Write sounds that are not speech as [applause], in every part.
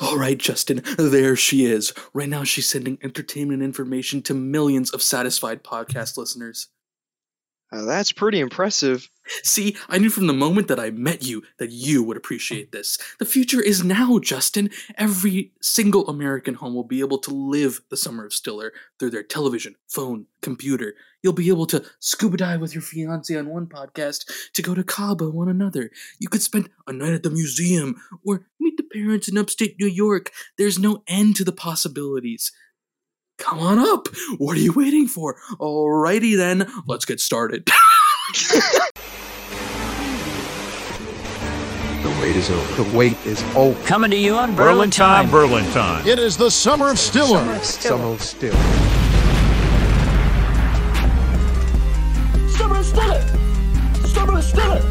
All right, Justin, there she is. Right now, she's sending entertainment information to millions of satisfied podcast listeners. Uh, that's pretty impressive. See, I knew from the moment that I met you that you would appreciate this. The future is now, Justin. Every single American home will be able to live the summer of Stiller through their television, phone, computer. You'll be able to scuba dive with your fiance on one podcast, to go to Cabo on another. You could spend a night at the museum, or meet the parents in upstate New York. There's no end to the possibilities. Come on up. What are you waiting for? Alrighty then, let's get started. [laughs] The wait is over. The wait is over. Coming to you on Berlin Berlin time, time. Berlin time. It is the summer of Stiller. Summer of still. Summer of Stiller! Summer of Stiller!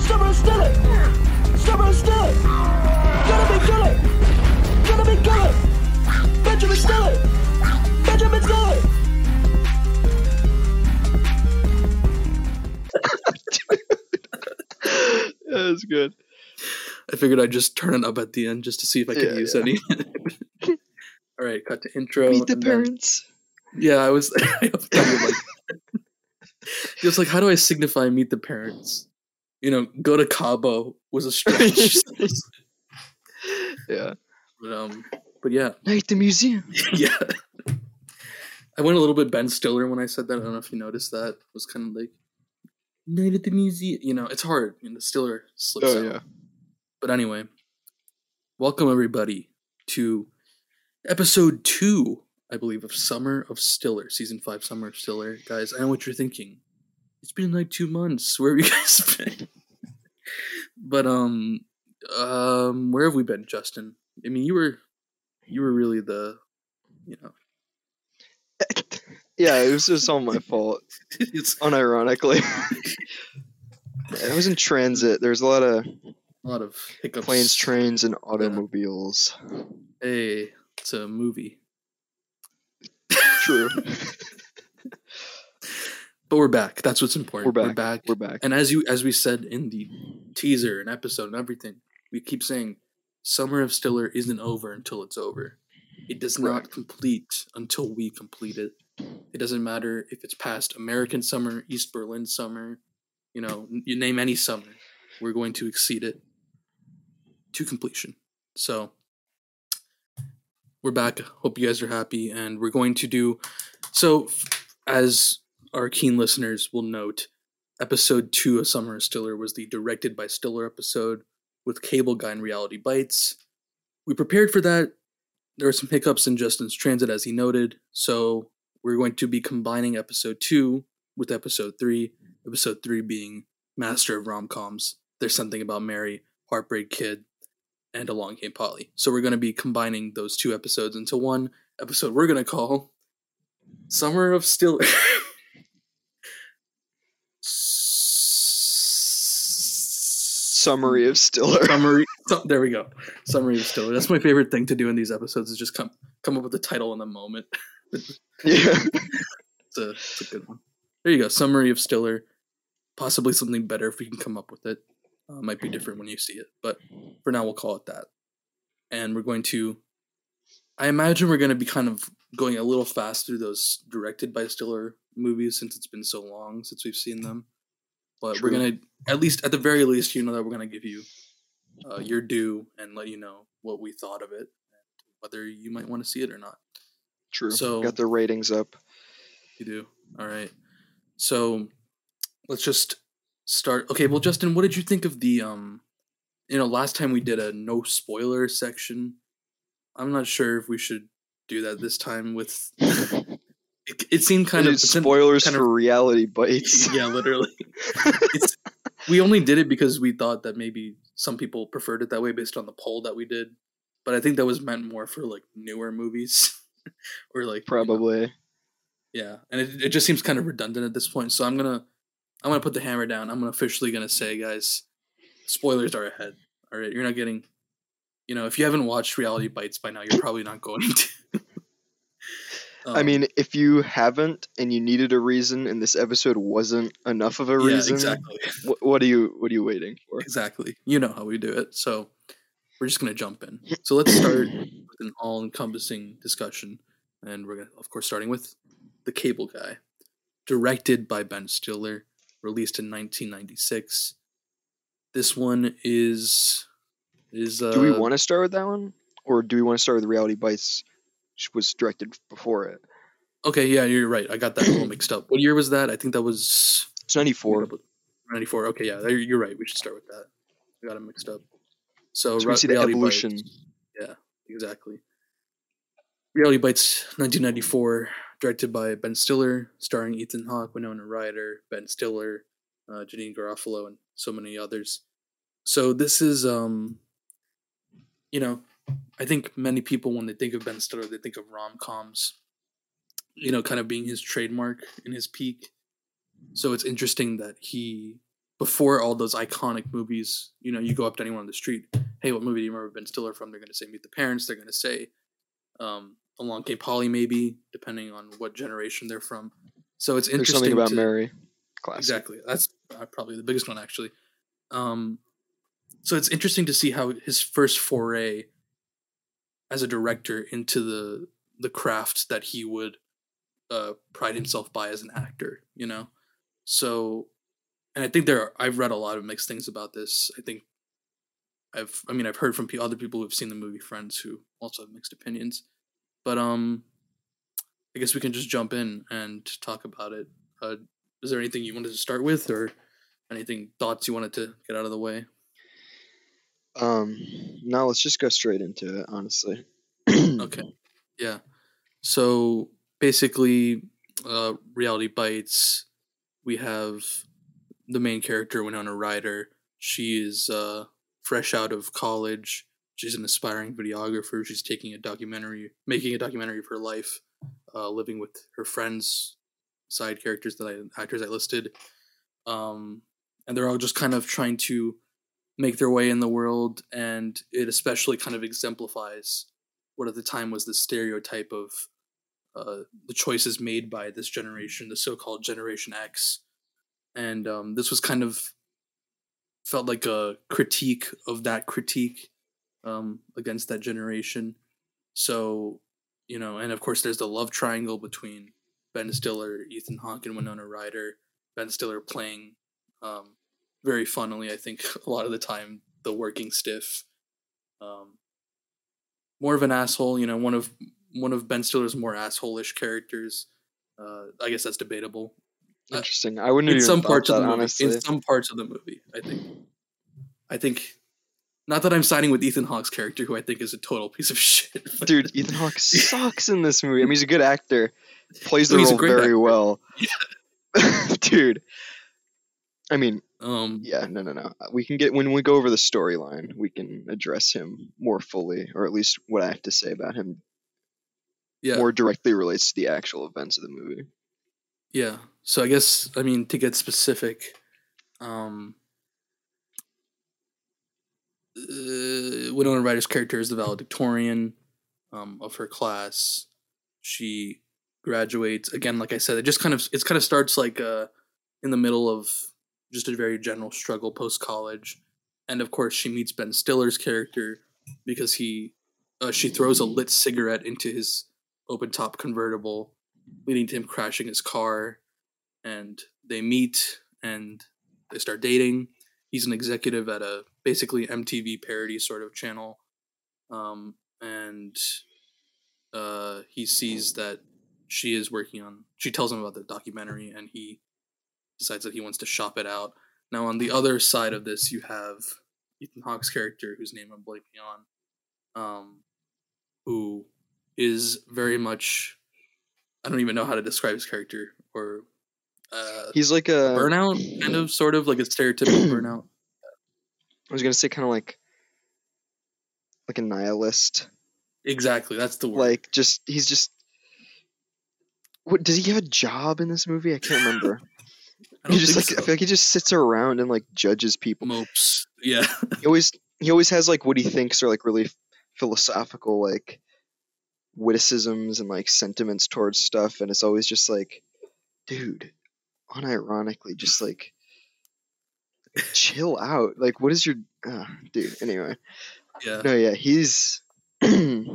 Summer of Stiller! Summer of Stiller! Gonna be killer! Gonna be killer! Benjamin Stiller! Benjamin Stiller! [laughs] Yeah, that's good. I figured I'd just turn it up at the end just to see if I could Yeah, use yeah. any. [laughs] All right, cut to intro. Meet the and then- parents. yeah, I was. [laughs] I was like, he was like, "How do I signify meet the parents?" You know, go to Cabo was a stretch. Yeah. but um, but yeah, Night at the museum. yeah. I went a little bit Ben Stiller when I said that. I don't know if you noticed that. It was kind of like night at the museum. You know, it's hard. You know, Stiller slips Oh out. yeah. But anyway, welcome everybody to episode two, I believe, of Summer of Stiller, season five, Summer of Stiller. Guys, I know what you're thinking. It's been like two months. Where have you [laughs] guys been? but um, um, where have we been, Justin? I mean, you were, you were really the, you know, Yeah, it was just all my fault. it's Unironically. [laughs] I was in transit. There's a lot of a lot of hiccups. planes, trains, and automobiles. Hey, it's a movie. True. [laughs] But we're back. That's what's important. We're We're back. We're back. And as you as we said in the teaser and episode and everything, we keep saying Summer of Stiller isn't over until it's over. It does not complete until we complete it. It doesn't matter if it's past American summer, East Berlin summer, you know, you name any summer, we're going to exceed it to completion. So we're back. Hope you guys are happy and we're going to do so as our keen listeners will note, episode two of Summer of Stiller was the directed by Stiller episode with Cable Guy and Reality Bites. We prepared for that. There were some hiccups in Justin's transit, as he noted, so we're going to be combining episode two with episode three. Episode three being Master of Rom Coms. There's something about Mary, Heartbreak Kid, and Along Came Polly. So we're going to be combining those two episodes into one episode we're going to call Summer of Stiller. [laughs] Summary of Stiller. [laughs] summary. There we go. Summary of Stiller. That's my favorite thing to do in these episodes is just come come up with the title in the moment. [laughs] yeah. It's a, it's a good one. There you go. Summary of Stiller. Possibly something better if we can come up with it. Uh, might be different when you see it, but for now we'll call it that. And we're going to. I imagine we're going to be kind of going a little fast through those directed by Stiller movies since it's been so long since we've seen them. But we're gonna, at least at the very least, you know that we're gonna give you uh, your due and let you know what we thought of it, and whether you might want to see it or not. True. So- Got the ratings up. You do. All right. So let's just start. Okay, well, Justin, what did you think of the um? You know, last time we did a no spoiler section. I'm not sure if we should do that this time. With [laughs] it, it seemed kind Dude, of spoilers kind for of- reality bites. [laughs] yeah, literally. [laughs] it's, we only did it because we thought that maybe some people preferred it that way based on the poll that we did. But I think that was meant more for like newer movies, [laughs] or like you know, Probably. yeah, and it, it just seems kind of redundant at this point. So I'm gonna I'm gonna put the hammer down. I'm officially gonna say, guys, spoilers are ahead. All right, you're not getting. You know, if you haven't watched Reality Bites by now, you're probably not going to. I Um, mean, if you haven't and you needed a reason and this episode wasn't enough of a yeah, reason, exactly, what, what are you what are you waiting for? exactly. You know how we do it. So we're just gonna jump in. So let's start [clears throat] with an all-encompassing discussion, and we're gonna, of course, starting with the Cable Guy, directed by Ben Stiller, released in 1996. This one is is uh, Do we want to start with that one, or do we want to start with Reality Bites, was directed before it? Okay, yeah, you're right. I got that all mixed up. What year was that? I think that was It's ninety four. 94. Okay, yeah, you're you're right. We should start with that. I got it mixed up. So, So we see the evolution. Bites. Yeah, exactly. Reality Bites 1994, directed by Ben Stiller, starring Ethan Hawke, Winona Ryder, Ben Stiller, uh, Janeane Garofalo, and so many others. So this is, um, you know, I think many people when they think of Ben Stiller, they think of rom coms. You know, kind of being his trademark in his peak. So it's interesting that he, before all those iconic movies, you know, you go up to anyone on the street, hey, what movie do you remember Ben Stiller from? They're going to say Meet the Parents. They're going to say um, Along Came Polly, maybe, depending on what generation they're from. So it's There's interesting. something about to- Mary. Classic. Exactly. That's uh, probably the biggest one, actually. Um, so it's interesting to see how his first foray as a director into the the craft that he would uh, pride himself by as an actor. You know, so and I think there are, I've read a lot of mixed things about this. I think I've I mean I've heard from other people who've seen the movie Friends who also have mixed opinions, but um, I guess we can just jump in and talk about it. Uh, is there anything you wanted to start with, or anything thoughts you wanted to get out of the way? Um, now let's just go straight into it. Honestly. Okay. Yeah. So basically, uh, Reality Bites, we have the main character, Winona Ryder. She is uh, fresh out of college. She's an aspiring videographer. She's taking a documentary, making a documentary of her life, uh, living with her friends, side characters that I actors I listed, um, and they're all just kind of trying to make their way in the world. And it especially kind of exemplifies what at the time was the stereotype of uh, the choices made by this generation, the so-called Generation X, and um, this was kind of felt like a critique of that critique um, against that generation. So, you know, and of course, there's the love triangle between Ben Stiller, Ethan Hawke, and Winona Ryder. Ben Stiller playing um, very funnily, I think, [laughs] a lot of the time, the working stiff. Um, more of an asshole, you know, one of one of Ben Stiller's more asshole-ish characters. Uh, I guess that's debatable. Uh, Interesting. I wouldn't in some parts of the movie. honestly. In some parts of the movie, I think. I think. Not that I'm siding with Ethan Hawke's character, who I think is a total piece of [laughs] shit. Dude, Ethan Hawke [laughs] sucks in this movie. I mean, he's a good actor, plays the role very actor. well. Dude, I mean, um, yeah, no, no, no. We can get when we go over the storyline, we can address him more fully, or at least what I have to say about him yeah, more directly relates to the actual events of the movie. yeah. So I guess I mean to get specific, um, uh, Winona Ryder's character is the valedictorian um, of her class. She graduates again. Like I said, it just kind of it's kind of starts like uh, in the middle of just a very general struggle post college, and of course she meets Ben Stiller's character because he uh, she throws a lit cigarette into his open top convertible, leading to him crashing his car, and they meet and they start dating. He's an executive at a basically MTV parody sort of channel, um, and uh, he sees that she is working on. She tells him about the documentary, and he decides that he wants to shop it out. Now, on the other side of this, you have Ethan Hawke's character, whose name I'm blanking on, um, who is very much. I don't even know how to describe his character or uh, He's like a burnout, kind of, sort of like a stereotypical [clears throat] burnout. I was gonna say kind of like like a nihilist. Exactly, that's the word. Like just he's just. What does he have a job in this movie? I can't remember. [laughs] He just like think I feel like he just sits around and like judges people. mopes. Yeah, [laughs] He always he always has like what he thinks are like really philosophical like witticisms and like sentiments towards stuff, and it's always just like, dude, unironically, just like chill out. Like, what is your, uh, dude? Anyway, Yeah. No, yeah, he's [clears throat] he's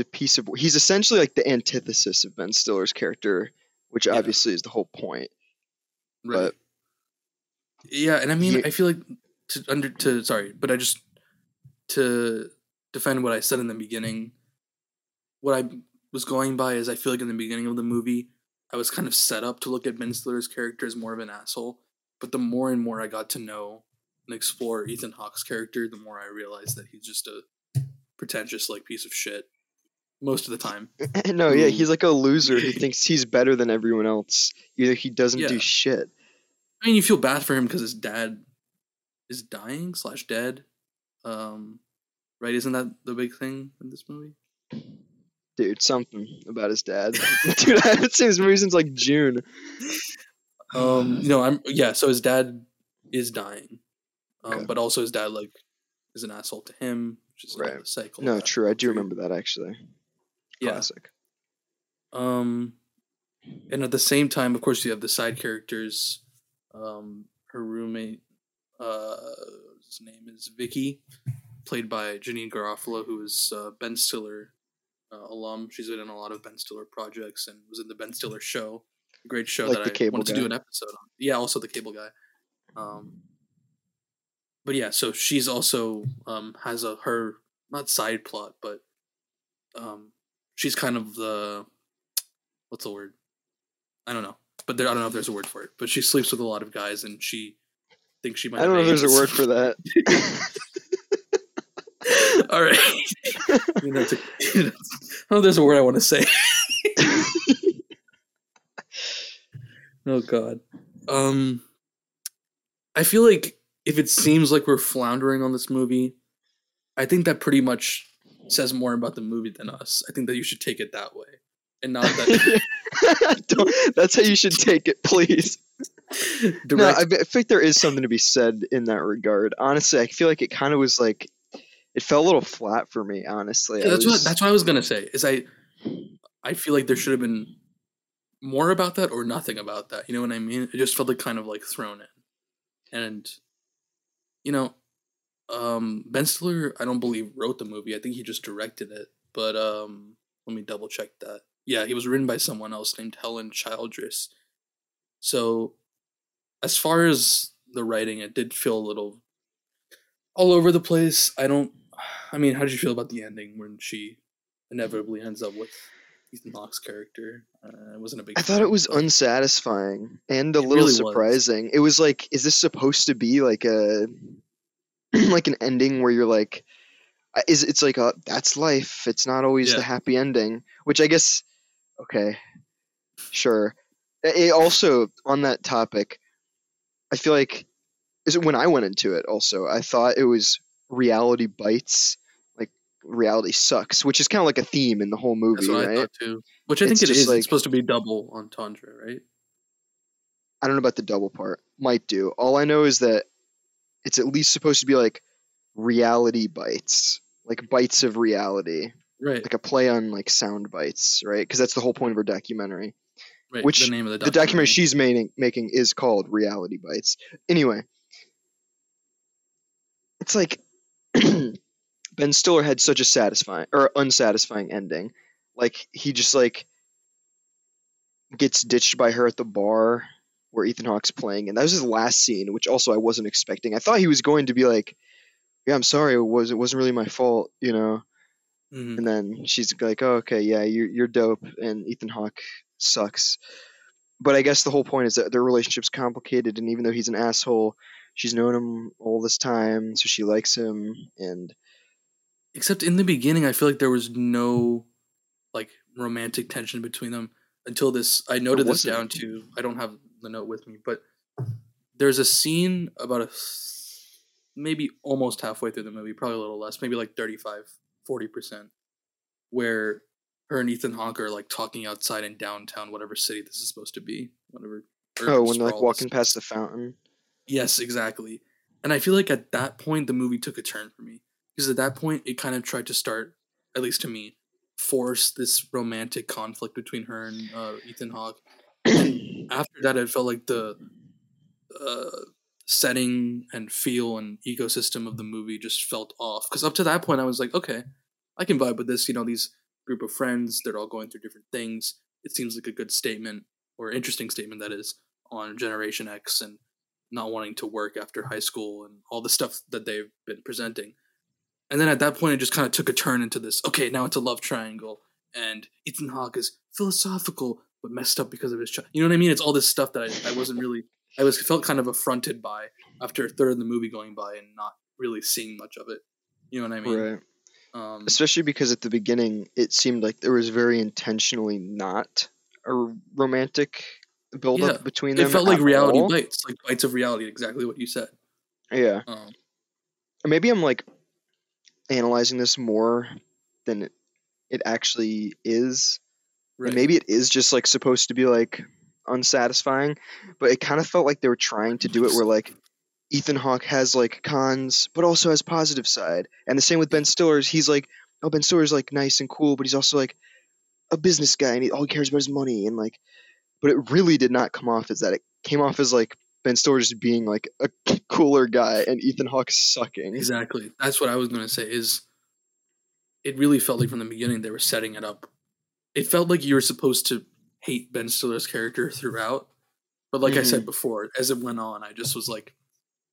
a piece of he's essentially like the antithesis of Ben Stiller's character, which Yeah. obviously is the whole point. Right. But- yeah, and I mean, Ye- I feel like to under to sorry, but I just to defend what I said in the beginning. What I was going by is I feel like in the beginning of the movie, I was kind of set up to look at Ben Stiller's character as more of an asshole. But the more and more I got to know and explore Ethan Hawke's character, the more I realized that he's just a pretentious like piece of shit most of the time. [laughs] no, yeah, he's like a loser who [laughs] thinks he's better than everyone else. Either he doesn't Yeah. do shit. I mean, you feel bad for him because his dad is dying slash dead. Um, right? Isn't that the big thing in this movie? Dude, something about his dad. [laughs] Dude, I haven't seen his movie since like June. [sighs] Um, you know, I'm yeah. So his dad is dying, um, Okay. but also his dad like is an asshole to him, which is Right. cycle. No, true. I do remember that actually. Yeah. Classic. Um, and at the same time, of course, you have the side characters. Um, her roommate, uh, his name is Vicky, played by Janeane Garofalo, who is uh, Ben Stiller uh, alum. She's been in a lot of Ben Stiller projects and was in the Ben Stiller Show, a great show Like that I wanted to do an episode on. Yeah, also the cable guy. Um, but yeah, so she's also um, has a her not side plot, but um, she's kind of the what's the word? I don't know, but there, I don't know if there's a word for it. But she sleeps with a lot of guys, and she thinks she might. I don't know have if there's a word for that. [laughs] All right. [laughs] You know, to- [laughs] I don't know if there's a word I want to say. oh God. Um, I feel like if it seems like we're floundering on this movie, I think that pretty much says more about the movie than us. I think that you should take it that way, and not that [laughs] Don't- that's how you should take it, please. [laughs] No. I, I think there is something to be said in that regard. Honestly, I feel like it kind of was like it felt a little flat for me. Honestly, Yeah, that's was- what that's what I was gonna say. Is I I feel like there should have been more about that or nothing about that. You know what I mean? It just felt like kind of like thrown in, and you know, um, Ben Stiller I don't believe wrote the movie. I think he just directed it. But um, let me double check that. Yeah, he was written by someone else named Helen Childress. So, as far as the writing, it did feel a little all over the place. I don't. I mean, how did you feel about the ending when she inevitably ends up with Ethan Hawke's character? Uh, I wasn't a big. I thought it was unsatisfying and a little really was. surprising. It was like, is this supposed to be like a [clears throat] like an ending where you're like, uh, is it's like a that's life. It's not always the happy ending, which I guess, okay, sure. It also on that topic, I feel like is it when I went into it. Also, I thought it was reality bites, like reality sucks, which is kind of like a theme in the whole movie, I right? thought too. Which I It's think it is. like- it's supposed to be double entendre, right? I don't know about the double part. Might do. All I know is that it's at least supposed to be like reality bites, like bites of reality, Right. like a play on like sound bites, right? Because that's the whole point of her documentary. right. which the name of the The documentary. documentary she's making making is called Reality Bites. Anyway, it's like [clears throat] Ben Stiller had such a satisfying or unsatisfying ending. Like he just like gets ditched by her at the bar where Ethan Hawke's playing, and that was his last scene, which also I wasn't expecting. I thought he was going to be like, "Yeah, I'm sorry, it was it wasn't really my fault," you know. Mhm. And then she's like, oh, "Okay, yeah, you're you're dope," and Ethan Hawke sucks. But I guess the whole point is that their relationship's complicated, and even though he's an asshole, she's known him all this time, so she likes him. And Except in the beginning, I feel like there was no like romantic tension between them until this. I noted this down to. I don't have the note with me, but there's a scene about a maybe almost halfway through the movie, probably a little less, maybe like 35, 40 percent, where her and Ethan Hawke are like talking outside in downtown, whatever city this is supposed to be, whatever. oh, when they're like walking past the fountain, Yes, exactly. And I feel like at that point the movie took a turn for me because at that point it kind of tried to start, at least to me, force this romantic conflict between her and uh, Ethan Hawke. [clears throat] After that, it felt like the uh, setting and feel and ecosystem of the movie just felt off. Because up to that point, I was like, okay, I can vibe with this. You know, these group of friends, they're all going through different things. It seems like a good statement or interesting statement that is on Generation X and not wanting to work after high school and all the stuff that they've been presenting. And then at that point, it just kind of took a turn into this. Okay, now it's a love triangle, and Ethan Hawke is philosophical but messed up because of his child. You know what I mean? It's all this stuff that I, I wasn't really. I was felt kind of affronted by after a third of the movie going by and not really seeing much of it. You know what I mean? right. Um, Especially because at the beginning, it seemed like there was very intentionally not a romantic build up Yeah, between them. it felt like reality all. bites, like bites of reality. Exactly what you said. Yeah. Um, maybe I'm like analyzing this more than it, it actually is. Right. Maybe it is just like supposed to be like unsatisfying, but it kind of felt like they were trying to do it where like Ethan Hawke has like cons, but also has positive side. And the same with Ben Stiller's. He's like, oh, Ben Stiller's like nice and cool, but he's also like a business guy and he all he cares about is money and like. But it really did not come off as that. It came off as like Ben Stiller just being like a [laughs] cooler guy and Ethan Hawke sucking. Exactly. That's what I was gonna say. Is it really felt like from the beginning they were setting it up. It felt like you were supposed to hate Ben Stiller's character throughout, but like I said mm-hmm. before, as it went on, I just was like,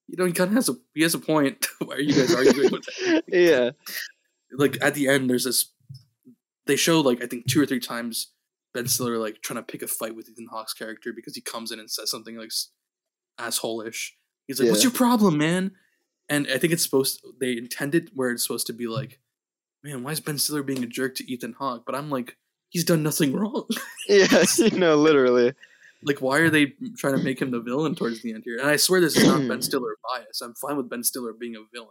you know, he kind of has a he has a point. [laughs] Why are you guys arguing with that? [laughs] yeah. Like at the end, there's this. They show like I think two or three times Ben Stiller like trying to pick a fight with Ethan Hawke's character because he comes in and says something like assholeish. He's like, "What's your problem, man?" And I think it's supposed they intended where it's supposed to be like, "Man, why is Ben Stiller being a jerk to Ethan Hawke?" But I'm like, he's done nothing wrong. [laughs] Yeah, you know, literally. like, why are they trying to make him the villain towards the end here? And I swear this is not Ben [clears throat] Stiller bias. I'm fine with Ben Stiller being a villain.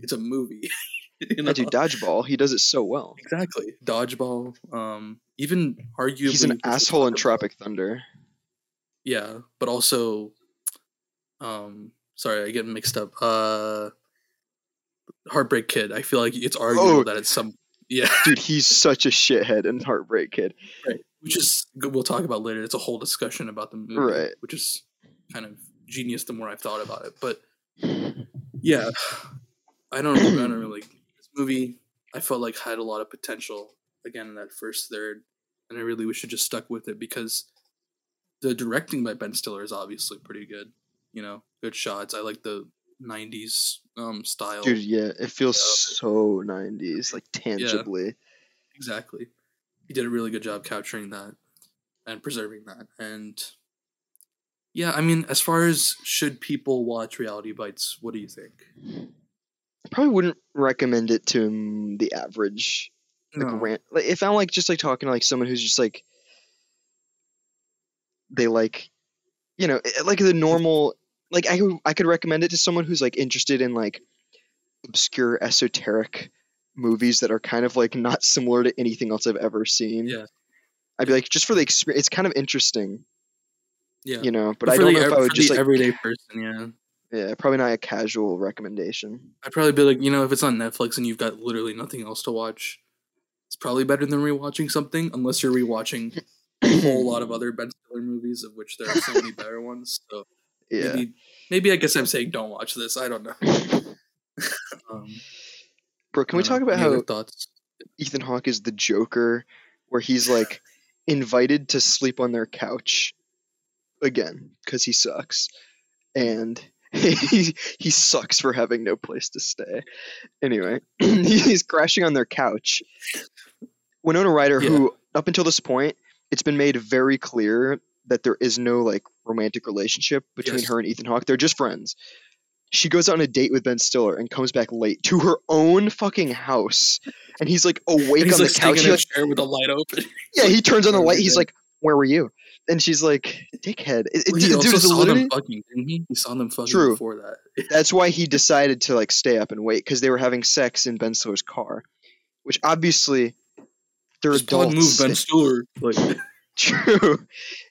It's a movie. [laughs] you know? I do dodgeball. He does it so well. Exactly. Dodgeball. Um, even arguably, He's an asshole in Tropic Thunder. Yeah, but also, um, sorry, I get mixed up. Uh, Heartbreak Kid. I feel like it's arguable Oh. that it's some. Yeah, [laughs] Dude, he's such a shithead and Heartbreak Kid. right. Which is we'll talk about later. It's a whole discussion about the movie, Right. Which is kind of genius the more I've thought about it. But yeah, I don't. I don't really. This movie, I felt like had a lot of potential again in that first third, and I really wish it just stuck with it because the directing by Ben Stiller is obviously pretty good. You know, good shots. I like the '90s um, style. Dude, yeah, it feels Yeah. so 90s, like tangibly. Exactly. He did a really good job capturing that and preserving that. And yeah, I mean, as far as should people watch Reality Bites, what do you think? I probably wouldn't recommend it to mm, the average. Like, No. ran- like if I'm like just like talking to like someone who's just like they like you know eh, like the normal like I could I could recommend it to someone who's like interested in like obscure esoteric movies that are kind of like not similar to anything else I've ever seen. Yeah. I'd be like just for the experience it's kind of interesting, Yeah. you know, but For I don't the know if I would just like everyday person, yeah. yeah, probably not a casual recommendation. I'd probably be like, you know, if it's on Netflix and you've got literally nothing else to watch, it's probably better than rewatching something, unless you're rewatching a whole lot of [coughs] other Ben Stiller movies, of which there are so many better ones. So Yeah. maybe, maybe I guess I'm saying don't watch this. I don't know. [laughs] [laughs] um, Bro, can we talk know. about Any how thoughts? Ethan Hawke is the Joker, where he's like [laughs] invited to sleep on their couch again because he sucks, and he he sucks for having no place to stay. Anyway, [clears throat] he's crashing on their couch. Winona Ryder, who up until this point, it's been made very clear that there is no like romantic relationship between Yes. her and Ethan Hawke. They're just friends. She goes on a date with Ben Stiller and comes back late to her own fucking house, and he's like awake he's on like the couch. He, like, chair with the light open. [laughs] yeah, he turns on the light. He's like, "Where were you?" And she's like, "Dickhead." It, Well, he dude, also saw literally- them fucking, didn't he? He saw them fucking True. before that. [laughs] that's why he decided to like stay up and wait because they were having sex in Ben Stiller's car, which obviously they're Just adults. move Ben Stiller. Like, [laughs] True.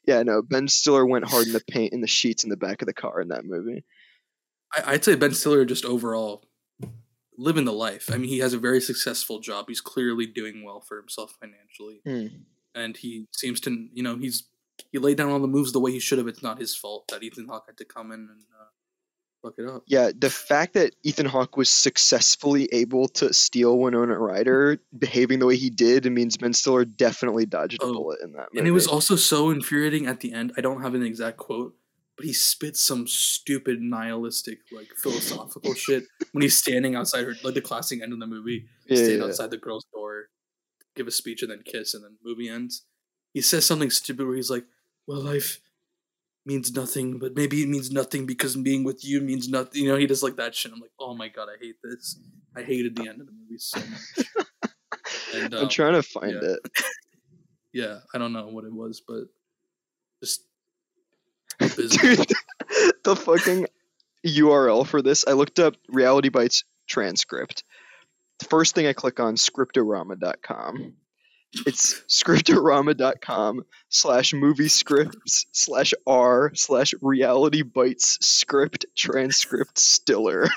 Yeah, no. Ben Stiller went hard in the paint in the sheets in the back of the car in that movie. I, I'd say Ben Stiller just overall living the life. I mean, he has a very successful job. He's clearly doing well for himself financially, Hmm. and he seems to, you know, he's he laid down all the moves the way he should have. It's not his fault that Ethan Hawke had to come in and uh, fuck it up. Yeah, the fact that Ethan Hawke was successfully able to steal Winona Ryder, behaving the way he did, it means Ben Stiller definitely dodged a Oh, bullet in that movie. And it was also so infuriating at the end. I don't have an exact quote, but he spits some stupid nihilistic, like philosophical [laughs] shit when he's standing outside her, like the classic end of the movie. yeah, stand yeah, outside the girl's door, give a speech, and then kiss, and then movie ends. He says something stupid where he's like, "Well, life means nothing, but maybe it means nothing because being with you means nothing." You know, he does like that shit. I'm like, "Oh my god, I hate this." I hated the end of the movie so much. [laughs] And, I'm um, trying to find yeah. it. [laughs] Yeah, I don't know what it was, but just. [laughs] Dude, the fucking URL for this, I looked up Reality Bites transcript. The first thing I click on, scriptorama.com. It's scriptorama.com slash movie scripts slash r slash reality bites script transcript stiller.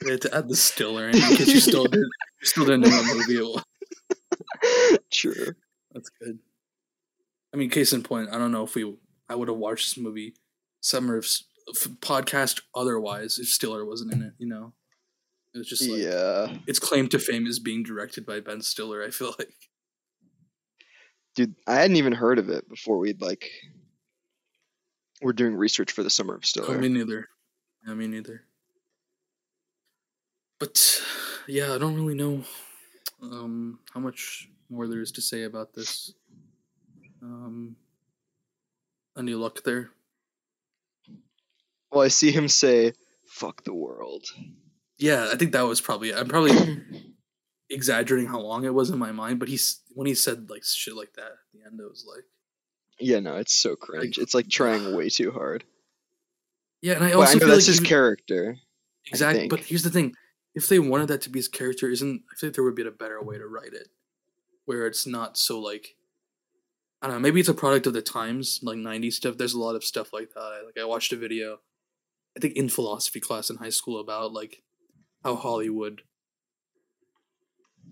They had to add the stiller in because you still did. You still didn't know what movie it was. [laughs] True. That's good. I mean, case in point, I don't know if we I would have watched this movie Summer of podcast otherwise if Stiller wasn't in it. You know, it was just like Yeah. its claim to fame is being directed by Ben Stiller. I feel like Dude, I hadn't even heard of it before we'd like we're doing research for the summer of oh, Stiller. me neither. Yeah, me neither. But yeah, I don't really know um, how much more there is to say about this. Um, any luck there? well, I see him say, fuck the world. Yeah, I think that was probably. I'm probably [clears throat] exaggerating how long it was in my mind, but he's when he said like shit like that at the end, it was like, Yeah, no, it's so cringe. It's like trying way too hard. yeah. And I also I know feel that's like his character. exactly. But here's the thing: if they wanted that to be his character, isn't I think there would be a better way to write it, where it's not so like. I don't know. Maybe it's a product of the times, like '90s stuff. There's a lot of stuff like that. I, like I watched a video, I think in philosophy class in high school about like how Hollywood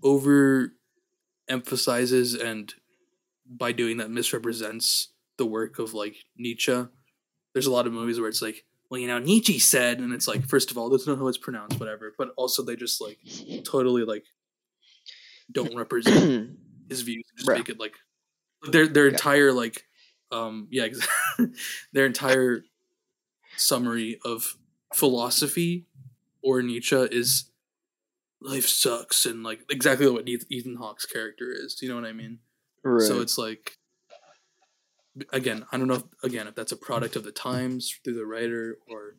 over emphasizes and by doing that misrepresents the work of like Nietzsche. There's a lot of movies where it's like, well, you know, Nietzsche said, and it's like, first of all, that's not how it's pronounced, whatever. But also, they just like totally like don't represent [clears throat] his views. Just Bruh. make it like their their Yeah. entire like um yeah [laughs] their entire summary of philosophy or Nietzsche is life sucks and like exactly what Eth- Ethan Hawke's character is. Do you know what I mean? right. So it's like again, I don't know if, again if that's a product of the times through the writer or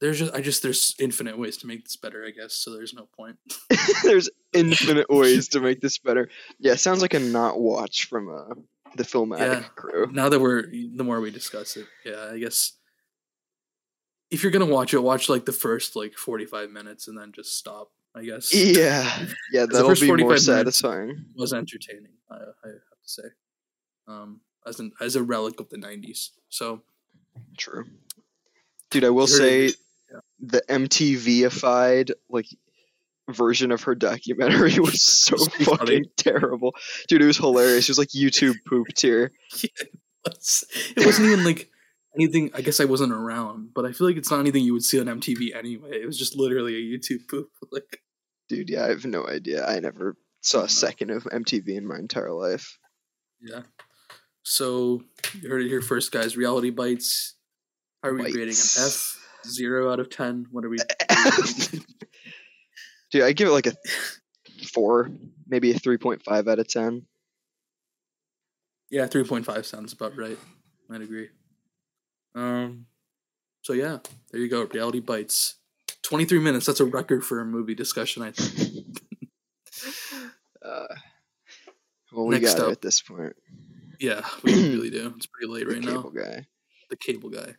there's just I just there's infinite ways to make this better, I guess. So there's no point. [laughs] [laughs] There's infinite ways to make this better. Yeah, sounds like a not watch from uh, the Filmatic Yeah. crew. now that we're the more we discuss it, yeah, I guess if you're gonna watch it, watch like the first like 45 minutes and then just stop. I guess Yeah, yeah, [laughs] that'll be 45 more satisfying. was entertaining. I, I have to say, um, as an as a relic of the 90s. So True, dude. I will say yeah. the MTVified like version of her documentary [laughs] was so fucking funny. terrible, dude. It was hilarious. It was like [laughs] YouTube poop tier. it was- it wasn't even like anything. I guess I wasn't around, but I feel like it's not anything you would see on MTV anyway. It was just literally a YouTube poop. [laughs] Like Dude, yeah, I have no idea. I never saw a uh, second of MTV in my entire life. Yeah. So you heard it here first, guys. Reality bites. How are we grading an F? Zero out of ten. What are we? [laughs] Dude, I give it like a [laughs] four, maybe a three point five out of ten. yeah, three point five sounds about right. I'd agree. Um. So yeah, there you go. Reality bites. Twenty three minutes. That's a record for a movie discussion. I think. [laughs] Uh, well, we Next got up. at this point. Yeah, we [clears throat] really do. It's pretty late The right now. cable guy. the cable guy.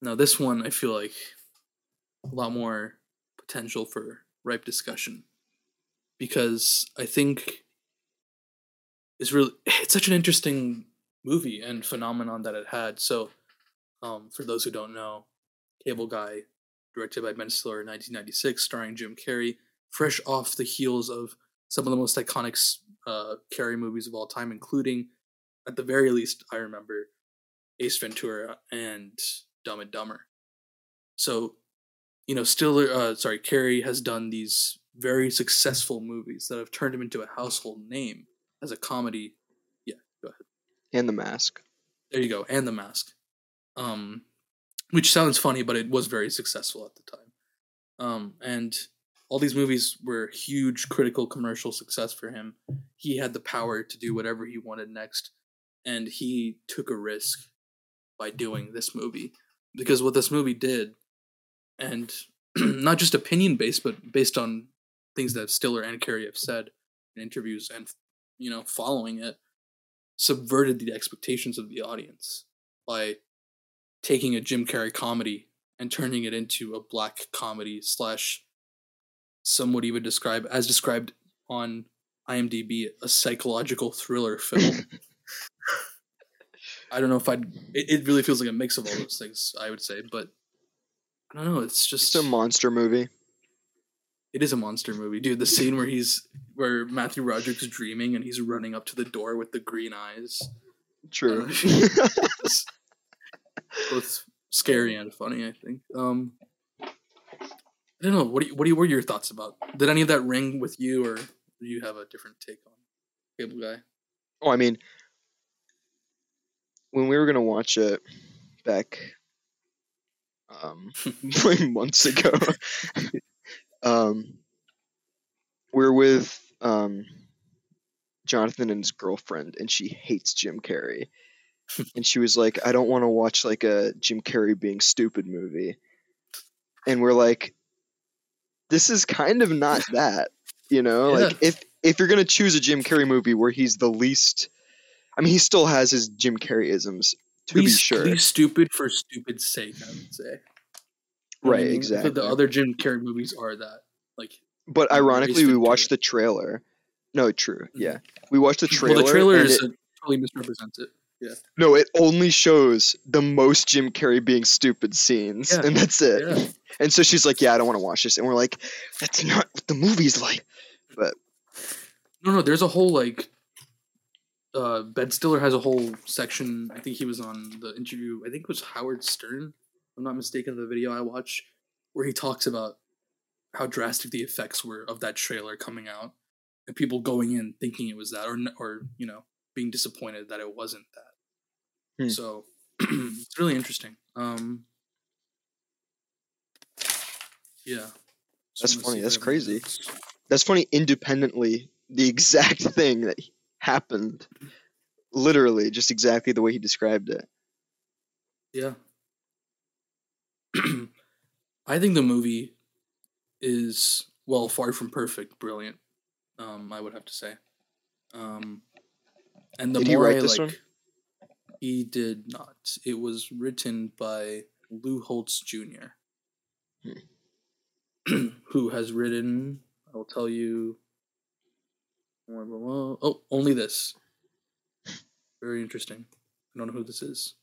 Now this one I feel like a lot more potential for ripe discussion because I think it's really it's such an interesting movie and phenomenon that it had. So, um, for those who don't know, Cable Guy, directed by Ben Stiller in 1996, starring Jim Carrey, fresh off the heels of some of the most iconic uh, Carrey movies of all time, including, at the very least, I remember Ace Ventura and Dumb and Dumber. So, you know, Stiller, uh, sorry, Carrey has done these very successful movies that have turned him into a household name as a comedy. And the mask. There you go, and The Mask. Um, which sounds funny, but it was very successful at the time. Um, and all these movies were huge critical commercial success for him. He had the power to do whatever he wanted next, and he took a risk by doing this movie because what this movie did, and [clears throat] not just opinion based, but based on things that Stiller and Carrey have said in interviews and you know following it, subverted the expectations of the audience by taking a Jim Carrey comedy and turning it into a black comedy slash some would even describe as described on IMDb a psychological thriller film. [laughs] I don't know if I'd. It, it really feels like a mix of all those things. I would say, but I don't know. It's just Just a monster movie. It is a monster movie, dude. The [laughs] scene where he's where Matthew Broderick's dreaming and he's running up to the door with the green eyes. True. [laughs] It's [laughs] both scary and funny. I think. Um, I don't know. What do you, what do you, are your thoughts about? Did any of that ring with you, or do you have a different take on Cable Guy? oh, I mean, when we were gonna watch it back, um, months ago, um, we are with um, Jonathan and his girlfriend, and she hates Jim Carrey. [laughs] and she was like, "I don't want to watch like a Jim Carrey being stupid movie." And we're like, "This is kind of not [laughs] that, you know. Yeah. Like if if you're gonna choose a Jim Carrey movie where he's the least, I mean, he still has his Jim Carreyisms to least, be sure, least stupid for stupid's sake. I would say. What I right? mean? Exactly. The other Jim Carrey movies are that. Like, But ironically, we watched the trailer. No, true. Mhm. Yeah, we watched the trailer. well, the trailer is it- totally misrepresents it. Yeah. No, it only shows the most Jim Carrey being stupid scenes, Yeah. and that's it. Yeah. And so she's like, "Yeah, I don't want to watch this," and we're like, "That's not what the movie's like." But no, no, there's a whole like uh Ben Stiller has a whole section. I think he was on the interview, I think it was Howard Stern, I'm not mistaken, the video I watched, where he talks about how drastic the effects were of that trailer coming out and people going in thinking it was that or or, you know, being disappointed that it wasn't that. Hmm. So, [clears throat] it's really interesting. Um Yeah. That's funny, that's I have any crazy. That's funny. Independently, the exact [laughs] thing that happened, literally, just exactly the way he described it. Yeah. [clears throat] I think the movie is well far from perfect, brilliant. Um, I would have to say. Um, and the Did he more write I like, one? he did not. It was written by Lou Holtz Jr., [clears throat] who has written. I will tell you. Oh, only this. Very interesting. I don't know who this is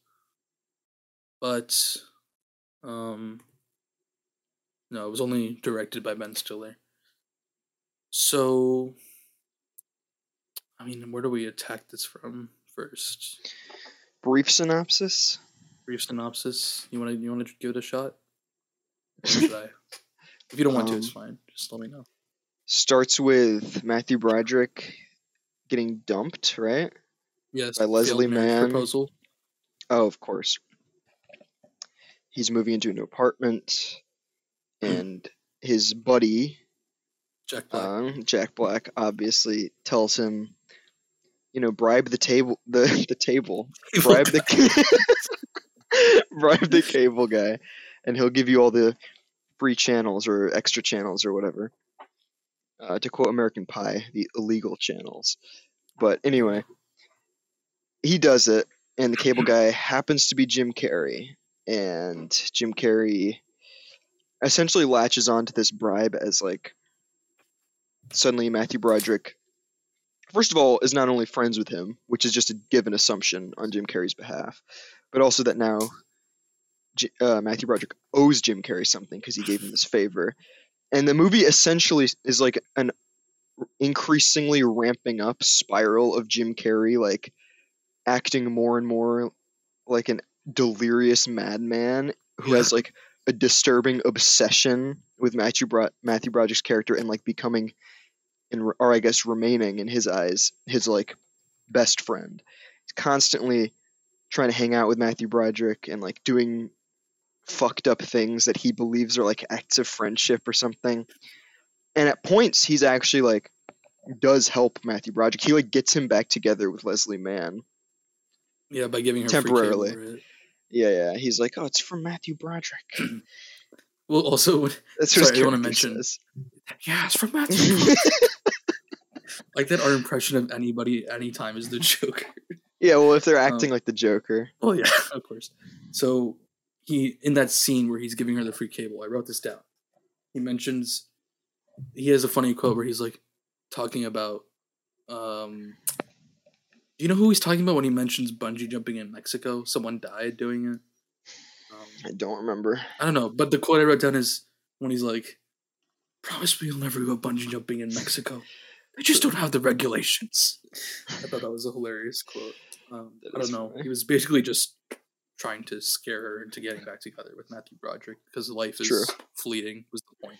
but um no it was only directed by ben stiller so i mean where do we attack this from first Brief synopsis. brief synopsis you want to you want to give it a shot [laughs] or should i if you don't want to it's Um, fine just let me know Starts with Matthew Broderick getting dumped, right? yes by Leslie Mann. proposal Oh, of course. He's moving into a new apartment, and his buddy, jack black um, Jack Black, obviously tells him, you know, bribe the table, [laughs] the the table, bribe the [laughs] bribe the cable guy, and he'll give you all the free channels or extra channels or whatever. Uh, to quote American Pie, the illegal channels. But anyway, he does it, and the cable guy happens to be Jim Carrey, and Jim Carrey essentially latches onto this bribe as like suddenly Matthew Broderick first of all is not only friends with him, which is just a given assumption on Jim Carrey's behalf, but also that now uh, Matthew Broderick owes Jim Carrey something because he gave him this favor. And the movie essentially is like an increasingly ramping up spiral of Jim Carrey like acting more and more like an delirious madman who Yeah. has like a disturbing obsession with Matthew Bro- Matthew Broderick's character and like becoming, in, or I guess remaining in his eyes, his like best friend. He's constantly trying to hang out with Matthew Broderick and like doing fucked up things that he believes are like acts of friendship or something. And at points, he's actually like does help Matthew Broderick. He like gets him back together with Leslie Mann. Yeah, by giving her Temporarily. Yeah, yeah. He's like, oh, it's from Matthew Broderick. [clears throat] Well, also, [laughs] That's Sorry, I wanna mention- says. yeah, it's from [laughs] Matthew. [laughs] like that, our impression of anybody anytime is the Joker. yeah, well, if they're Um, acting like the Joker. Oh yeah, of course. So he in that scene where he's giving her the free cable, I wrote this down. He mentions he has a funny quote where he's like talking about um do you know who he's talking about when he mentions bungee jumping in Mexico? Someone died doing it. Um, I don't remember. I don't know, but the quote I wrote down is when he's like, "Promise me you'll never go bungee jumping in Mexico. They just don't have the regulations." I thought that was a hilarious quote. Um, I don't know. funny. He was basically just trying to scare her into getting back together with Matthew Broderick because life is True. fleeting. Was the point?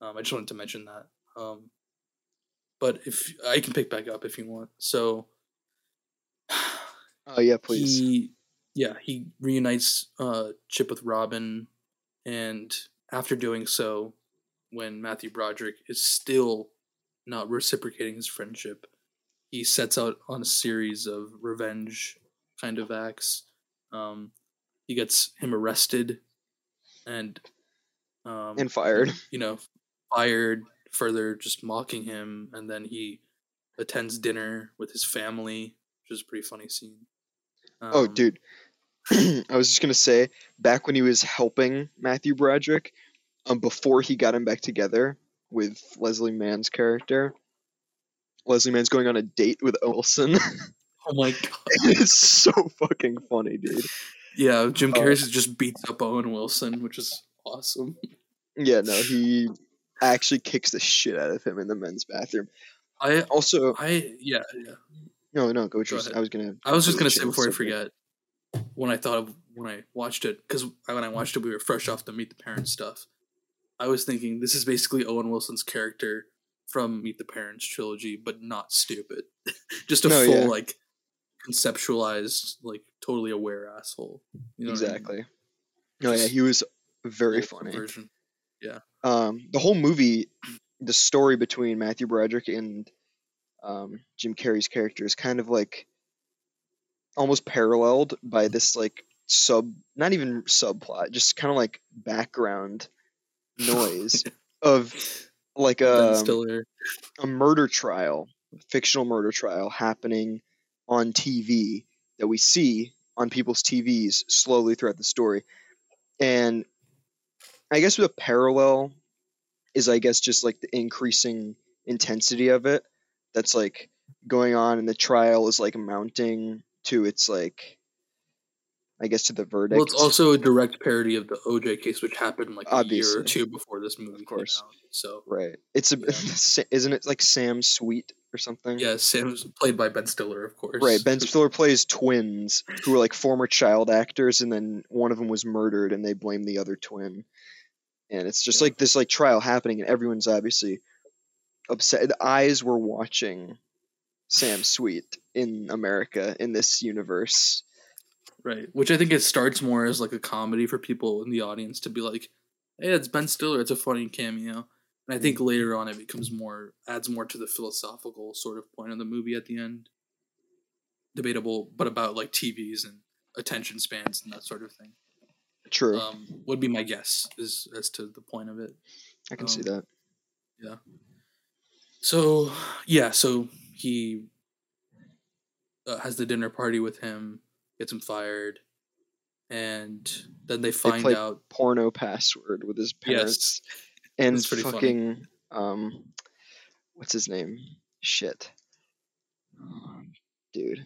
Um, I just wanted to mention that. Um, but if I can pick back up if you want, so Oh yeah, please. he yeah he reunites uh chip with robin and after doing so when matthew broderick is still not reciprocating his friendship he sets out on a series of revenge kind of acts um he gets him arrested and um and fired. [laughs] you know, fired, further just mocking him, and then he attends dinner with his family, which is a pretty funny scene. Oh, Um, dude. [clears throat] I was just gonna say, back when he was helping Matthew Broderick, um, before he got him back together with Leslie Mann's character, Leslie Mann's going on a date with Olsen. [laughs] Oh my god! it's so fucking funny, dude. Yeah, Jim Oh. Carrey just beats up Owen Wilson, which is awesome. Yeah, no, he actually kicks the shit out of him in the men's bathroom. I, Also, I, yeah, yeah. No, no, go. Tris- ahead. I was gonna. I was just gonna say before I forget, when I thought of when I watched it, because when I watched it, we were fresh off the Meet the Parents stuff. I was thinking this is basically Owen Wilson's character from Meet the Parents trilogy, but not stupid. [laughs] just a No, full yeah. like conceptualized, like totally aware asshole. You know what I mean? Exactly. Yeah, he was very funny. Version. Yeah. Um, the whole movie, the story between Matthew Broderick and um, Jim Carrey's character is kind of like almost paralleled by this like sub, not even subplot, just kind of like background noise [laughs] of like a a murder trial, fictional murder trial happening on TV that we see on people's TVs slowly throughout the story. And I guess the parallel is I guess just like the increasing intensity of it that's like going on and the trial is like mounting to its like I guess to the verdict. Well, it's also a direct parody of the OJ case, which happened like a year or two before this movie Of course. came out. So right. It's a Yeah. [laughs] Isn't it like Sam Sweet or something? yeah, Sam's played by Ben Stiller, of course. Right, Ben Stiller plays twins who were like former child actors, and then one of them was murdered, and they blame the other twin. And it's just Yeah. like this like trial happening, and everyone's obviously upset. The eyes were watching Sam Sweet in America in this universe. Right, which I think it starts more as like a comedy for people in the audience to be like, "Hey, it's Ben Stiller. It's a funny cameo." And I think Mm-hmm. later on it becomes more adds more to the philosophical sort of point of the movie at the end. Debatable, but about like TVs and attention spans and that sort of thing. True, Um, would be my guess is as to the point of it. I can see that. that. So yeah, so he uh, has the dinner party with him, gets him fired, and then they find play out. Porno password with his parents [laughs] Yes, and pretty funny. fucking um, what's his name? Shit, dude.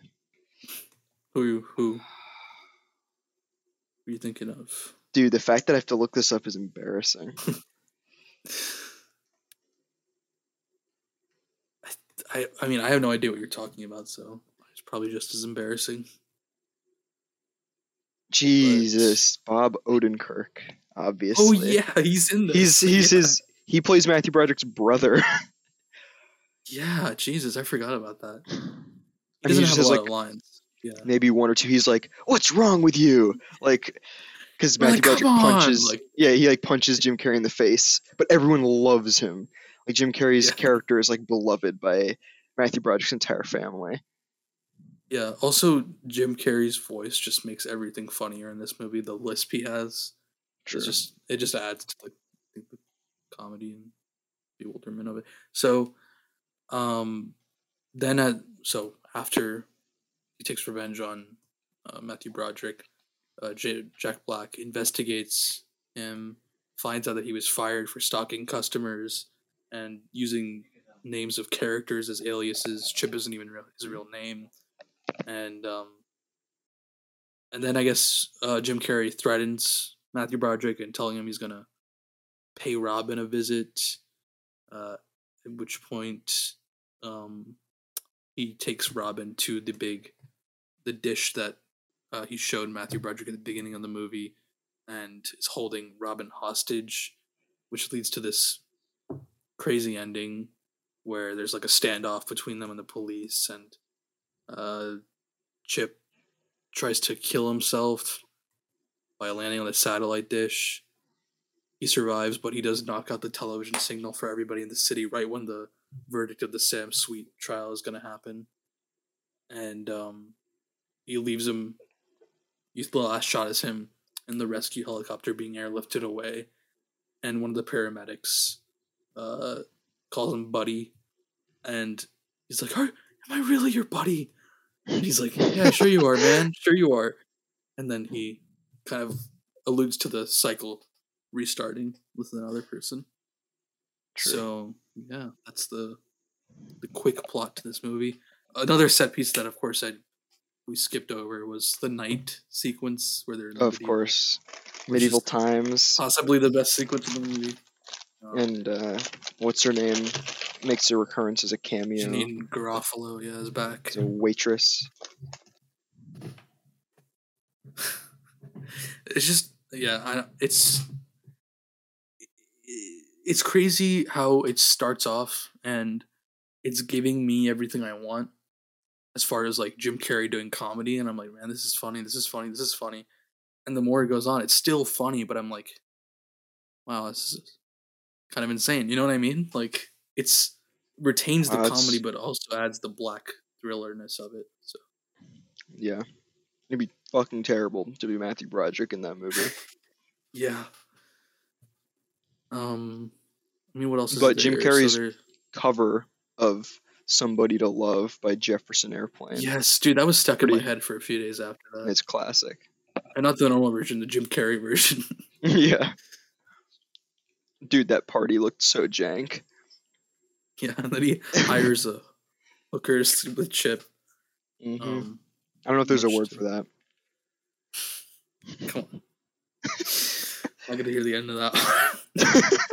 who who? Who are you thinking of? Dude, the fact that I have to look this up is embarrassing. [laughs] I I mean I have no idea what you're talking about, so it's probably just as embarrassing. Jesus, Bob Odenkirk, obviously. Oh yeah, he's in this. he's he's [laughs] yeah. his he plays Matthew Broderick's brother. [laughs] Yeah, Jesus, I forgot about that. He doesn't just have a lot like, of lines. Yeah. Maybe one or two. He's like, "What's wrong with you?" Like, because Matthew like, Broderick punches. like- yeah, he like punches Jim Carrey in the face, but everyone loves him. Like Jim Carrey's Yeah. character is like beloved by Matthew Broderick's entire family. Yeah. Also, Jim Carrey's voice just makes everything funnier in this movie. The lisp he has, Sure. just it just adds to the, the comedy and bewilderment of it. So, um, then at so after he takes revenge on uh, Matthew Broderick, uh, J- Jack Black investigates him, finds out that he was fired for stalking customers and using names of characters as aliases. Chip isn't even real, his real name, and um, and then I guess uh, Jim Carrey threatens Matthew Broderick and telling him he's gonna pay Robin a visit. Uh, at which point, um, he takes Robin to the big, the dish that uh, he showed Matthew Broderick at the beginning of the movie, and is holding Robin hostage, which leads to this crazy ending where there's like a standoff between them and the police, and uh, Chip tries to kill himself by landing on a satellite dish. He survives, but he does knock out the television signal for everybody in the city right when the verdict of the Sam Sweet trial is going to happen. And um, he leaves him. The last shot is him in the rescue helicopter being airlifted away, and one of the paramedics uh, calls him Buddy, and he's like, "Are am I really your buddy?" And he's like, "Yeah, sure you are, man. Sure you are." And then he kind of alludes to the cycle restarting with another person. True. So yeah, that's the the quick plot to this movie. Another set piece that, of course, I we skipped over was the night sequence where they're in the Of medieval- course, medieval times, possibly the best sequence of the movie. Um, and uh, what's her name makes a recurrence as a cameo. Janeane Garofalo, yeah, is back. As a waitress. [laughs] it's just yeah I, it's it's crazy how it starts off and it's giving me everything i want as far as like jim carrey doing comedy and i'm like man this is funny this is funny this is funny and the more it goes on it's still funny but i'm like wow this is kind of insane you know what i mean like it's retains the it's- comedy but also adds the black thrillerness of it so Yeah, it'd be fucking terrible to be Matthew Broderick in that movie. [laughs] Yeah. Um, I mean, what else? Is But Jim? Carrey's- there- Cover of "Somebody to Love" by Jefferson Airplane. yes, dude, that was stuck in my head for a few days after that. It's classic. And not the normal version, the Jim Carrey version. [laughs] [laughs] yeah. Dude, that party looked so jank. [laughs] yeah, and then he hires a hooker to with Chip. hmm Um, I don't know if there's a word for that. [laughs] come on. I got to hear the end of that.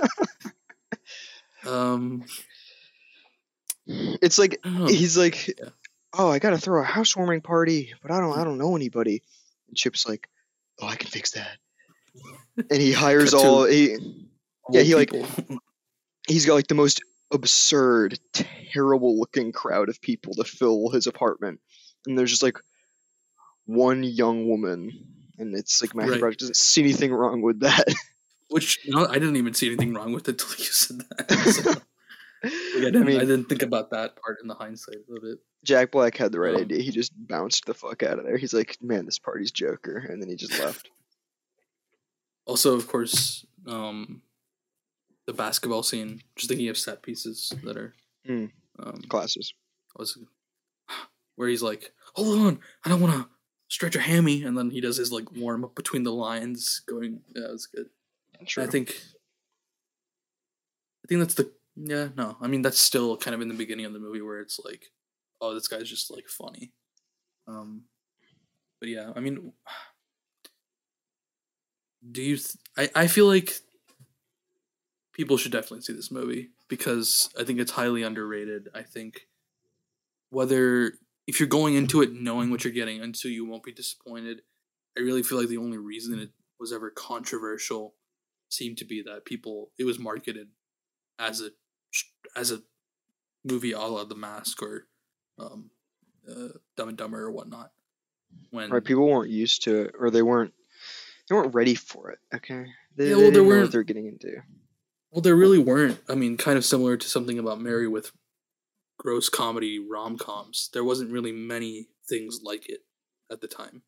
[laughs] um, It's like I don't know. he's like, Yeah. "Oh, I gotta throw a housewarming party, but I don't, I don't know anybody." And Chip's like, "Oh, I can fix that." And he hires all. He, yeah, old he, like- [laughs] he's got like the most absurd, terrible looking crowd of people to fill his apartment, and there's just like one young woman, and it's like Matthew Right. Broderick doesn't see anything wrong with that. [laughs] Which no, I didn't even see anything wrong with it until you said that. [laughs] So, like, I, didn't, I, mean, didn't think about that part in the hindsight of it. Jack Black had the right Oh. idea. He just bounced the fuck out of there. He's like, "Man, this party's Joker," and then he just left. Also, of course, um, the basketball scene. Just thinking of set pieces that are Mm. um, Classes. was [sighs] where he's like, "Hold on, I don't want to stretch a hammy," and then he does his like warm up between the lines, going, "Yeah, it was good." True. I think, I think that's the yeah no. I mean that's still kind of in the beginning of the movie where it's like, oh, this guy's just like funny. Um, but yeah, I mean, [sighs] do you? Th- I I feel like people should definitely see this movie because I think it's highly underrated. I think whether if you're going into it knowing what you're getting, until you won't be disappointed. I really feel like the only reason it was ever controversial seemed to be that people it was marketed as a as a movie a la The Mask or um, uh, Dumb and Dumber or whatnot. When Right, people weren't used to it, or they weren't they weren't ready for it. Okay, they, Yeah, they well, there didn't know weren't- what they're getting into. Well, there really weren't. I mean, kind of similar to something about Mary with gross comedy rom coms. There wasn't really many things like it at the time.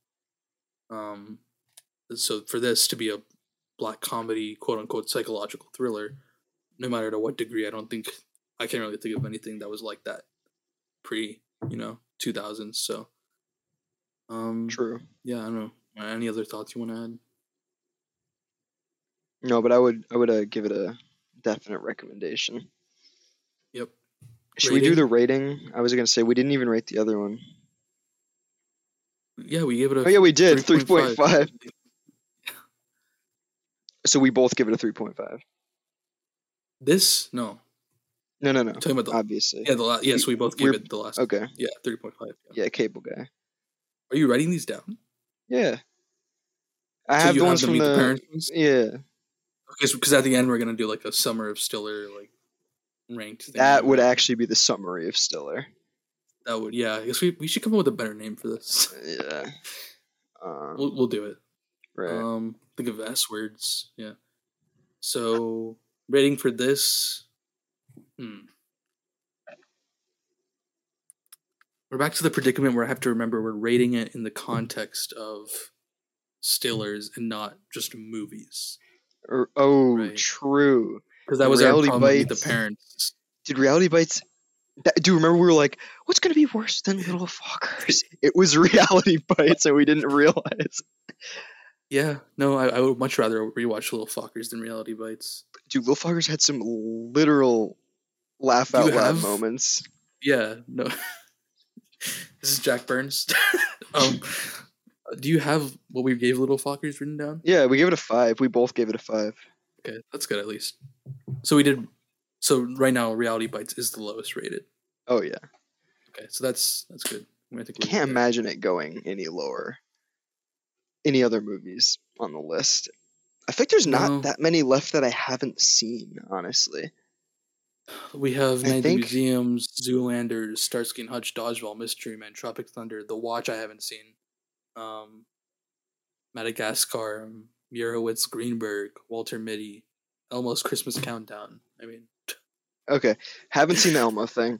Um, so for this to be a black comedy, quote unquote, psychological thriller, no matter to what degree, I don't think I can't really think of anything that was like that pre, you know, two thousands. So, um, True. yeah, I don't know. Any other thoughts you want to add? No, but I would I would uh, give it a definite recommendation. Yep. Should we do the rating? I was gonna say we didn't even rate the other one. Yeah, we gave it a. Oh yeah, we did three point five. So we both give it a three point five. This no. No, no, no. I'm talking about the Obviously. yeah the last. yes we both gave We're- it the last Okay. yeah three point five. Yeah. Yeah, cable guy. Are you writing these down? Yeah. I So have the ones them from meet the. parents yeah, Because at the end we're gonna do like a summer of Stiller like ranked. Thing. that would actually be the summary of Stiller. that would yeah. I guess we, we should come up with a better name for this. [laughs] Yeah. Um, We'll we'll do it. right. Um, think of S words. Yeah. So rating for this. Hmm. We're back to the predicament where I have to remember we're rating it in the context of Stillers and not just movies. Or- oh, Right. true. Because that was our Reality problem with the parents. Did Reality Bites? That, do you remember we were like, "What's gonna be worse than Little Fockers?" [laughs] It was Reality Bites, and we didn't realize. Yeah, no, I, I would much rather rewatch Little Fuckers than Reality Bites. Dude, Little Fockers had some literal laugh out loud moments. Yeah, no. [laughs] this is Jack Byrnes. [laughs] um, do you have what we gave Little Fockers written down? Yeah, we gave it a five. We both gave it a five. Okay, that's good at least. So we did. So right now, Reality Bites is the lowest rated. Oh yeah, Okay, so that's that's good. I think can't imagine it going any lower. Any other movies on the list? I think there's not No. that many left that I haven't seen. Honestly, We have Night think- Museums, Zoolander, Starsky and Hutch, Dodgeball, Mystery Man, Tropic Thunder, The Watch. I haven't seen. Um, Madagascar, Meyerowitz, Greenberg, Walter Mitty, Elmo's Christmas Countdown. I mean, [laughs] okay, haven't seen the Elmo thing.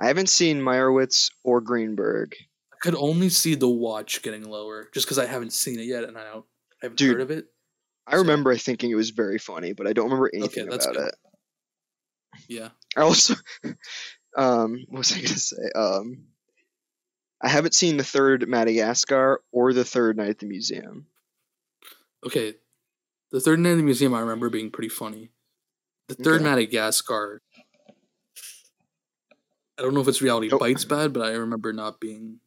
I haven't seen Meyerowitz or Greenberg. I could only see The Watch getting lower just because I haven't seen it yet and I don't. I haven't Dude, heard of it. I So- remember thinking it was very funny, but I don't remember anything that's about good. it. Yeah. I also, [laughs] um, what was I gonna say? Um, I haven't seen the third Madagascar or the third Night at the Museum. Okay. The third night at the museum, I remember being pretty funny. The third Okay. Madagascar, I don't know if it's reality Oh. bites bad, but I remember not being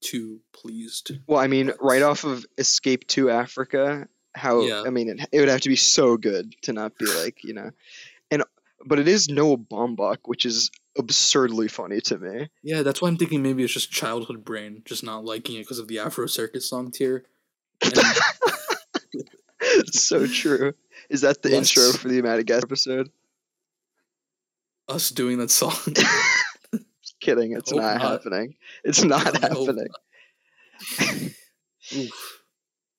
too pleased. Well, I mean, right off of Escape to Africa, how Yeah. I mean, it, it would have to be so good to not be like you know, and but it is Noah Baumbach, which is absurdly funny to me. Yeah, that's why I'm thinking maybe it's just childhood brain, just not liking it because of the Afro Circus song tier. And [laughs] so true. Is that the Yes. intro for the Madagascar episode? us doing that song. [laughs] Just kidding, it's Hope not, not. happening. It's not happening.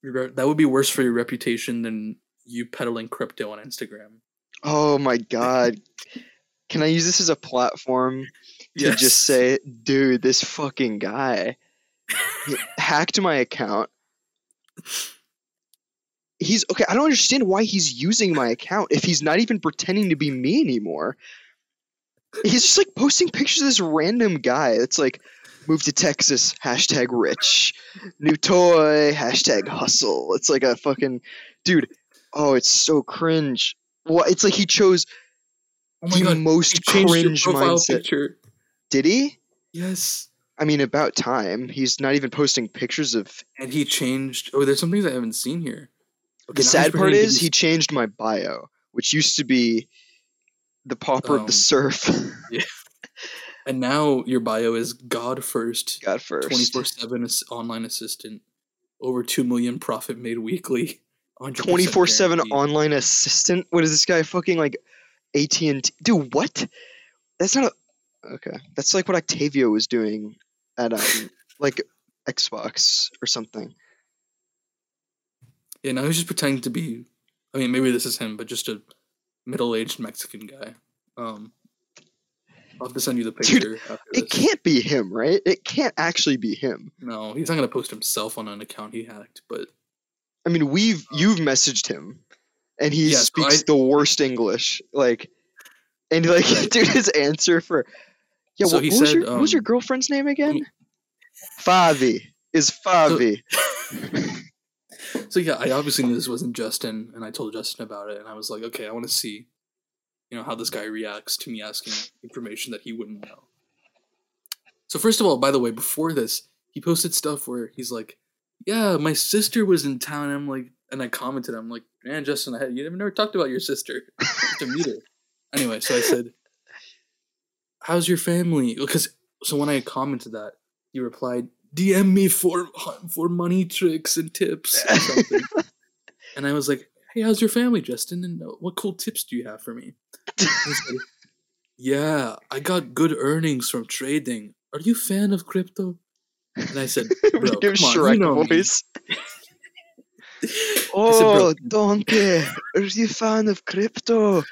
Re- That would be worse for your reputation than you peddling crypto on Instagram. Oh my [laughs] god. Can I use this as a platform to just say, dude, this fucking guy hacked my account. He's okay. I don't understand why he's using my account if he's not even pretending to be me anymore. He's just like posting pictures of this random guy. It's like, move to Texas, hashtag rich. New toy, hashtag hustle. It's like a fucking dude. Oh, it's so cringe. Well, it's like he chose Oh my the god, most cringe mindset. picture. Did he? Yes. I mean, about time. He's not even posting pictures of. And he changed. Oh, there's some things I haven't seen here. the Okay, he's sad part is he changed my bio, which used to be the pauper of Um, the surf. [laughs] yeah. and now your bio is God first, God first. twenty four seven online assistant, over two million profit made weekly. 24 7 online assistant. What is this guy fucking like AT&T? Dude, what? That's not a. Okay. That's like what Octavio was doing at um, [laughs] like Xbox or something. Yeah, now he's just pretending to be. I mean, maybe this is him, but just a middle-aged Mexican guy. Um, I'll have to send you the picture. after It can't be him, right? It can't actually be him. No, he's not gonna post himself on an account he hacked. But I mean, we've you've messaged him, and he so speaks I- the worst English. Like, and like, [laughs] dude, his answer for yeah. So what, what was said, your what was your um, girlfriend's name again? Favi is Favi. [laughs] so yeah, I obviously knew this wasn't Justin, and I told Justin about it, and I was like, okay, I want to see, you know, how this guy reacts to me asking information that he wouldn't know. So first of all, by the way, before this, he posted stuff where he's like, "Yeah, my sister was in town." And I'm like, and I commented, I'm like, "Man, Justin, I had, you never talked about your sister [laughs] to meet her." Anyway, so I said, "How's your family?" Because so when I commented that, he replied, "DM me for for money tricks and tips or [laughs] something." and I was like, "Hey, how's your family, Justin? And uh, what cool tips do you have for me?" Said, yeah, I got good earnings from trading. Are you a fan of crypto? And I said, [laughs] bro, come on, Shrek you know me." voice. I said, Oh, "Bro, donkey, are you a fan of crypto?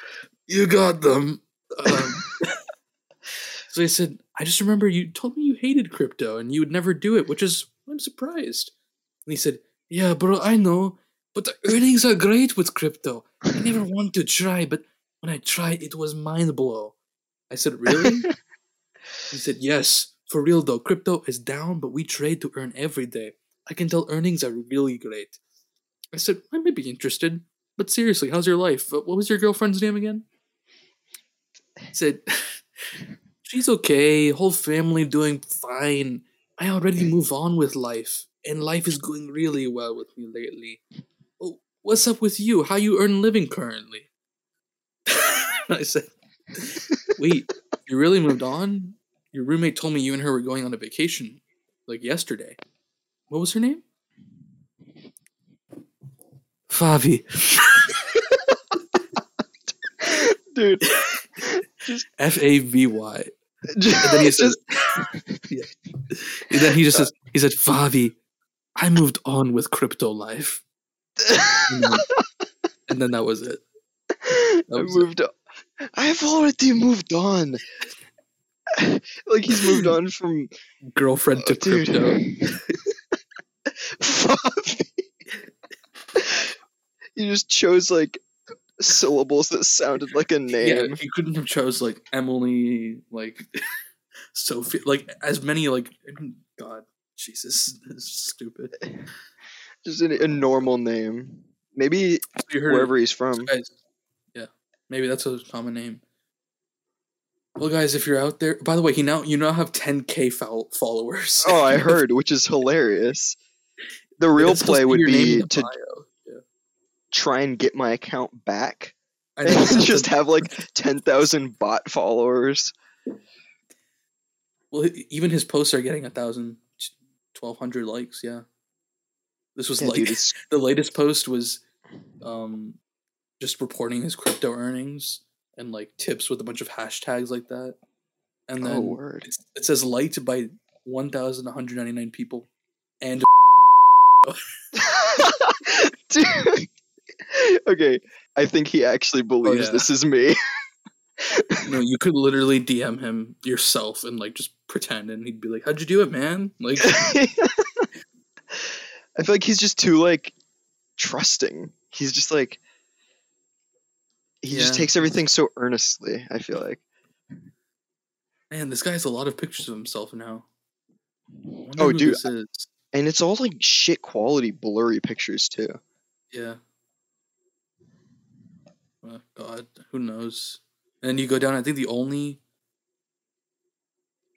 you got them. Um, [laughs] so I said, I just remember you told me you hated crypto and you would never do it, which is I'm surprised. And he said, Yeah, bro, I know, but the earnings are great with crypto. I never [laughs] want to try, but when I tried, it was mind blow. I said, Really? [laughs] he said, Yes, for real though. Crypto is down, but we trade to earn every day. I can tell earnings are really great. I said, I may be interested, but seriously, how's your life? Uh, What was your girlfriend's name again? He said, [laughs] She's okay, whole family doing fine. I already move on with life, and life is going really well with me lately. Oh, what's up with you? How you earn living currently? [laughs] I said, Wait, you really moved on? Your roommate told me you and her were going on a vacation, like yesterday. What was her name? Favi. Dude, [laughs] F A V Y. And then he says, [laughs] yeah. And then he just uh, says, he said, Favi, I moved on with crypto life. [laughs] And then, that was it. I was it. moved on. I've already moved on. like he's moved on from Girlfriend to Oh, crypto. Favi. You just chose like syllables that sounded like a name. Yeah, he couldn't have chose like Emily, like [laughs] Sophie, like as many like God, Jesus, [laughs] stupid. Just a, a normal name. Maybe So you wherever he's from. guys. Yeah, maybe that's a common name. Well, guys, if you're out there, by the way, he now you now have 10k fol- followers. Oh, I [laughs] heard, which is hilarious. The real play would your name in be to bio. Try and get my account back I and [laughs] just have like 10,000 bot followers. Well, even his posts are getting a thousand, twelve hundred likes. Yeah, this was Yeah, like dude, [laughs] the latest post was, um, just reporting his crypto earnings and like tips with a bunch of hashtags like that, and then oh it says liked by one thousand one hundred ninety nine people, and [laughs] Dude. [laughs] Okay, I think he actually oh, believes Oh, yeah. this is me. [laughs] you know you could literally DM him yourself and like just pretend, and he'd be like, "How'd you do it, man?" Like, [laughs] I feel like he's just too like trusting. He's just like he just takes everything so earnestly, I feel like. man, this guy has a lot of pictures of himself now. Oh, dude. And it's all like shit quality blurry pictures too. Yeah. Oh, God, who knows? And then you go down. I think the only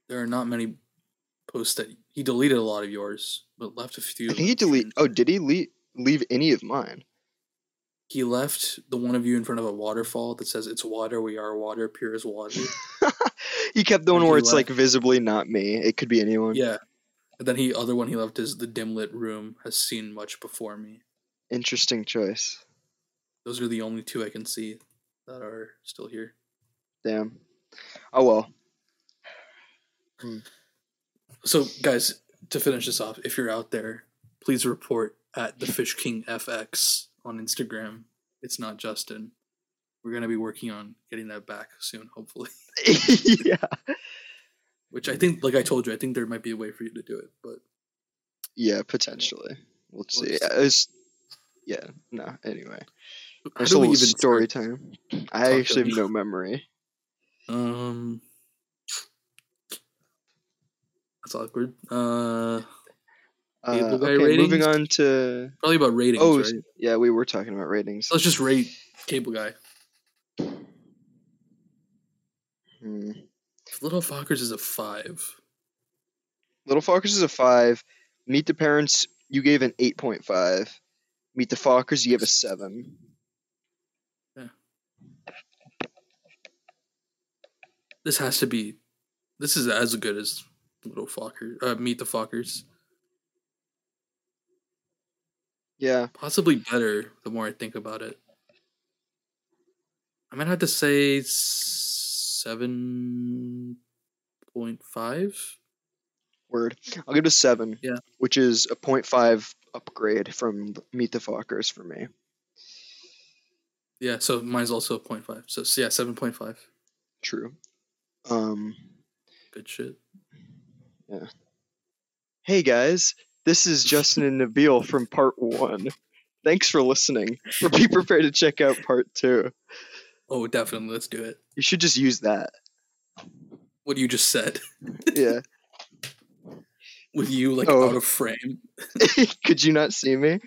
there are not many posts that he deleted a lot of yours, but left a few. Think he delete Oh, did he leave leave any of mine? He left the one of you in front of a waterfall that says "It's water. We are water. Pure as water." [laughs] he kept the one And where he it's like visibly not me. It could be anyone. yeah. And then he other one he left is the dim lit room has seen much before me. Interesting choice. Those are the only two I can see that are still here. Damn. Oh well. Hmm. So, guys, to finish this off, if you're out there, please report at the Fish King FX on Instagram. It's not Justin. We're gonna be working on getting that back soon, hopefully. [laughs] [laughs] yeah. Which I think, like I told you, I think there might be a way for you to do it. But Yeah, potentially. We'll We'll see. see. It's- yeah. No. Anyway, there's a little even story time. I actually have no memory. Um, that's awkward. Uh, Uh, Cable Guy okay, moving on to. probably about ratings. Oh, right? yeah, we were talking about ratings. Let's just rate Cable Guy. Hmm. Little Fockers is a five. Little Fockers is a five. Meet the Parents, you gave an eight point five. Meet the Fockers, you gave a seven. This has to be. This is as good as Little Focker. Uh, Meet the Fockers. Yeah, Possibly better. The more I think about it, I might have to say seven point five. word. I'll give it a seven. Yeah. Which is a 0.5 upgrade from Meet the Fockers for me. Yeah, so mine's also a point five. So yeah, seven point five. True. Um. Good shit. Yeah. Hey guys, this is Justin and Nabil from part one. Thanks for listening. But [laughs] be prepared to check out part two. Oh, definitely. Let's do it. You should just use that. What you just said [laughs] Yeah. with you like Oh. out of frame. [laughs] Could you not see me?